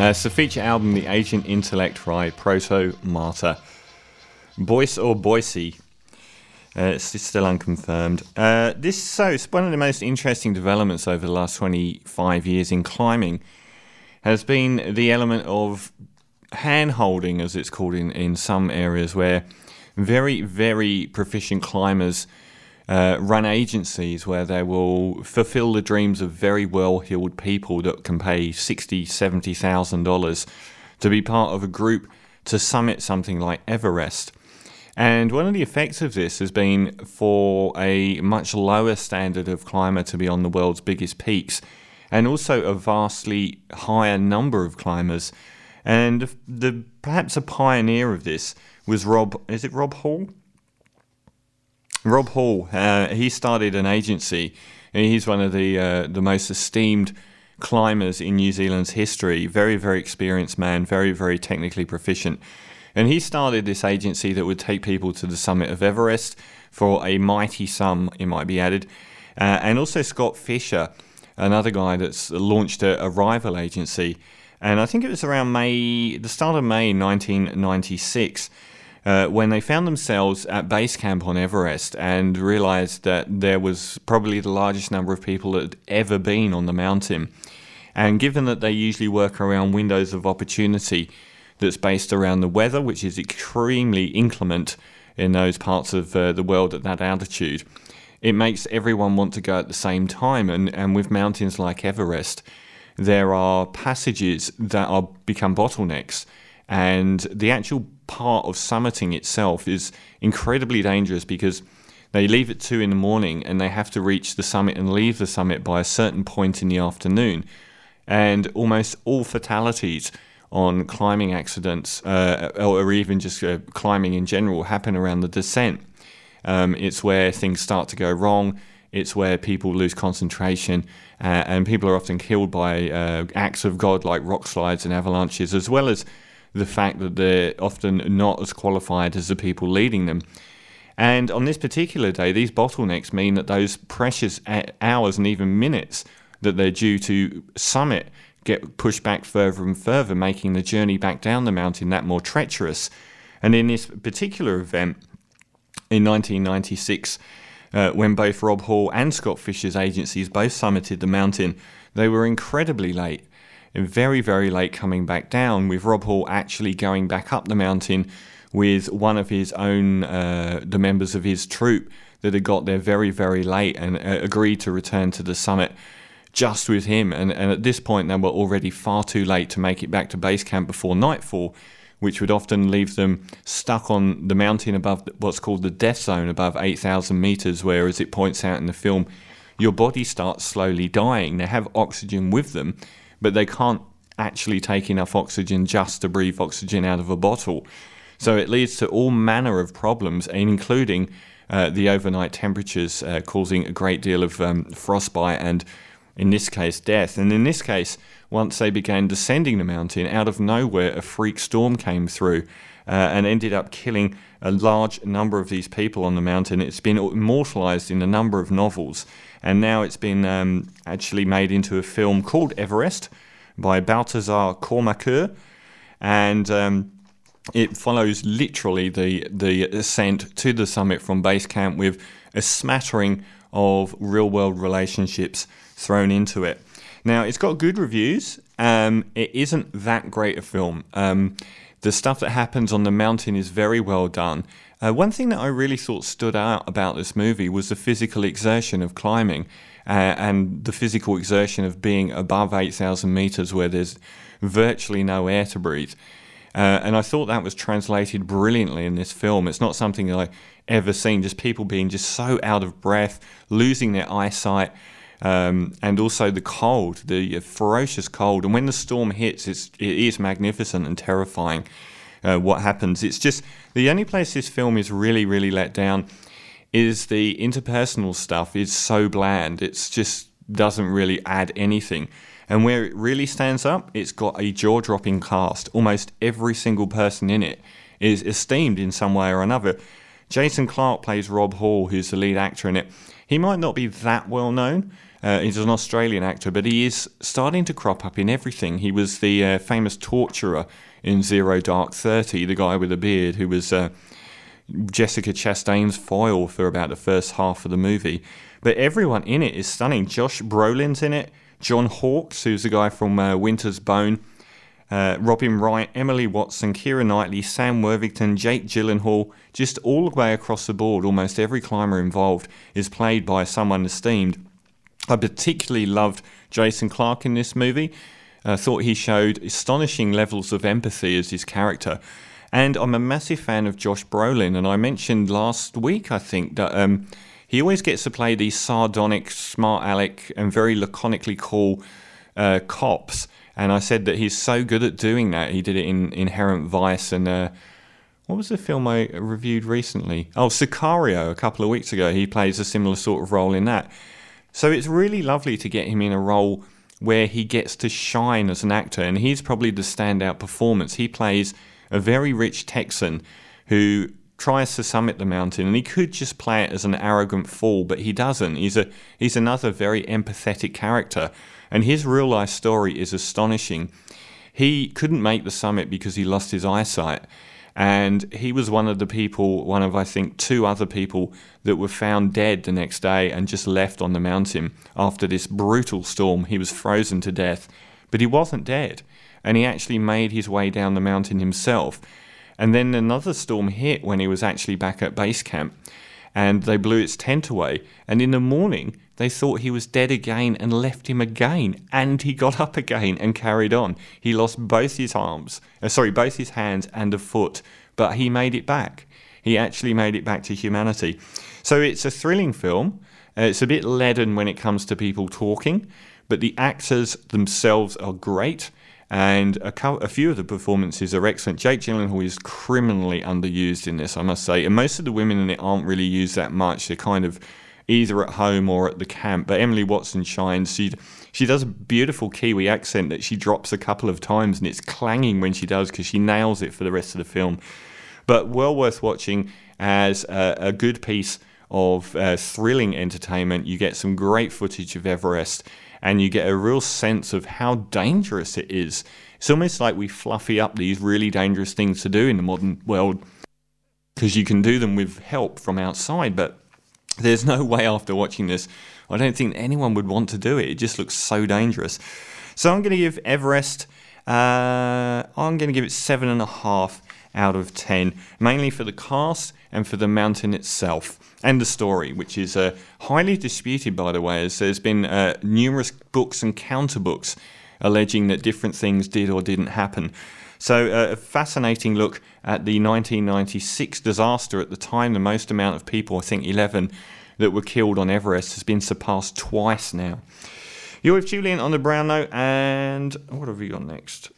Uh, it's the feature album, The Agent Intellect by Protomartyr. Boyce or Boise? Uh, it's still unconfirmed. Uh, this so it's one of the most interesting developments over the last 25 years in climbing has been the element of hand holding, as it's called in, in some areas, where very, very proficient climbers uh, run agencies where they will fulfill the dreams of very well-heeled people that can pay sixty, seventy thousand dollars to be part of a group to summit something like Everest. And one of the effects of this has been for a much lower standard of climber to be on the world's biggest peaks, and also a vastly higher number of climbers. And the perhaps a pioneer of this was Rob. Is it Rob Hall? Rob Hall, uh, he started an agency. He's one of the uh, the most esteemed climbers in New Zealand's history. Very, very experienced man, very, very technically proficient. And he started this agency that would take people to the summit of Everest for a mighty sum, it might be added. Uh, and also Scott Fischer, another guy that's launched a, a rival agency. And I think it was around May, the start of May 1996 uh, when they found themselves at base camp on Everest and realized that there was probably the largest number of people that had ever been on the mountain. And given that they usually work around windows of opportunity that's based around the weather, which is extremely inclement in those parts of uh, the world at that altitude, it makes everyone want to go at the same time. And, and with mountains like Everest, there are passages that are become bottlenecks, and the actual part of summiting itself is incredibly dangerous because they leave at two in the morning and they have to reach the summit and leave the summit by a certain point in the afternoon. And almost all fatalities on climbing accidents, uh, or even just uh, climbing in general, happen around the descent. Um, it's where things start to go wrong. It's where people lose concentration, uh, and people are often killed by uh, acts of God like rock slides and avalanches, as well as the fact that they're often not as qualified as the people leading them. And on this particular day, these bottlenecks mean that those precious hours and even minutes that they're due to summit get pushed back further and further, making the journey back down the mountain that more treacherous. And in this particular event in 1996, uh, when both Rob Hall and Scott Fischer's agencies both summited the mountain, they were incredibly late very, very late coming back down, with Rob Hall actually going back up the mountain with one of his own, uh, the members of his troop that had got there very, very late and uh, agreed to return to the summit just with him. And, and at this point, they were already far too late to make it back to base camp before nightfall, which would often leave them stuck on the mountain above what's called the death zone, above 8,000 meters, where, as it points out in the film, your body starts slowly dying. They have oxygen with them, but they can't actually take enough oxygen just to breathe oxygen out of a bottle. So it leads to all manner of problems, including uh, the overnight temperatures uh, causing a great deal of um, frostbite and, in this case, death. And in this case, once they began descending the mountain, out of nowhere, a freak storm came through uh, and ended up killing a large number of these people on the mountain. It's been immortalized in a number of novels and now it's been um, actually made into a film called Everest by Baltasar Kormákur, and um, it follows literally the the ascent to the summit from base camp with a smattering of real world relationships thrown into it. Now it's got good reviews. Um, it isn't that great a film. Um, the stuff that happens on the mountain is very well done. Uh, one thing that I really thought stood out about this movie was the physical exertion of climbing uh, and the physical exertion of being above 8,000 meters where there's virtually no air to breathe. Uh, and I thought that was translated brilliantly in this film. It's not something that I ever seen, just people being just so out of breath, losing their eyesight, um, and also the cold, the ferocious cold. And when the storm hits, it's, it is magnificent and terrifying uh, what happens. It's just the only place this film is really, really let down is the interpersonal stuff is so bland. It's just doesn't really add anything. And where it really stands up, it's got a jaw dropping cast. Almost every single person in it is esteemed in some way or another. Jason Clarke plays Rob Hall, who's the lead actor in it. He might not be that well known, Uh, he's an Australian actor, but he is starting to crop up in everything. He was the uh, famous torturer in Zero Dark Thirty, the guy with a beard who was uh, Jessica Chastain's foil for about the first half of the movie. But everyone in it is stunning. Josh Brolin's in it. John Hawkes, who's the guy from uh, Winter's Bone. Uh, Robin Wright, Emily Watson, Keira Knightley, Sam Worthington, Jake Gyllenhaal, just all the way across the board, almost every climber involved is played by someone esteemed. I particularly loved Jason Clarke in this movie. I uh, thought he showed astonishing levels of empathy as his character. And I'm a massive fan of Josh Brolin, and I mentioned last week, I think, that um, he always gets to play these sardonic, smart aleck, and very laconically cool uh, cops. And I said that he's so good at doing that. He did it in Inherent Vice and uh, what was the film I reviewed recently? Oh, Sicario, a couple of weeks ago. He plays a similar sort of role in that. So it's really lovely to get him in a role where he gets to shine as an actor. And he's probably the standout performance. He plays a very rich Texan who tries to summit the mountain and he could just play it as an arrogant fool but he doesn't he's a he's another very empathetic character and his real life story is astonishing. He couldn't make the summit because he lost his eyesight. And he was one of the people, one of, I think, two other people that were found dead the next day and just left on the mountain after this brutal storm. He was frozen to death. But he wasn't dead. And he actually made his way down the mountain himself. And then another storm hit when he was actually back at base camp. And they blew its tent away. And in the morning, they thought he was dead again and left him again, and he got up again and carried on. He lost both his arms, uh, sorry, both his hands and a foot, but he made it back. He actually made it back to humanity. So it's a thrilling film. Uh, it's a bit leaden when it comes to people talking, but the actors themselves are great. And a, co- a, few of the performances are excellent. Jake Gyllenhaal is criminally underused in this, I must say. And most of the women in it aren't really used that much. They're kind of either at home or at the camp. But Emily Watson shines. She she does a beautiful Kiwi accent that she drops a couple of times, and it's clanging when she does because she nails it for the rest of the film. But well worth watching as a, a good piece of uh, thrilling entertainment. You get some great footage of Everest, and you get a real sense of how dangerous it is. It's almost like we fluffy up these really dangerous things to do in the modern world because you can do them with help from outside, but there's no way after watching this, I don't think anyone would want to do it. It just looks so dangerous. So I'm going to give Everest, uh, I'm going to give it seven and a half out of 10, mainly for the cast and for the mountain itself and the story, which is uh, highly disputed, by the way, as there's been uh, numerous books and counterbooks alleging that different things did or didn't happen. So, uh, a fascinating look at the 1996 disaster. At the time, the most amount of people, I think 11, that were killed on Everest has been surpassed twice now. You're with Julian on the brown note, and what have we got next?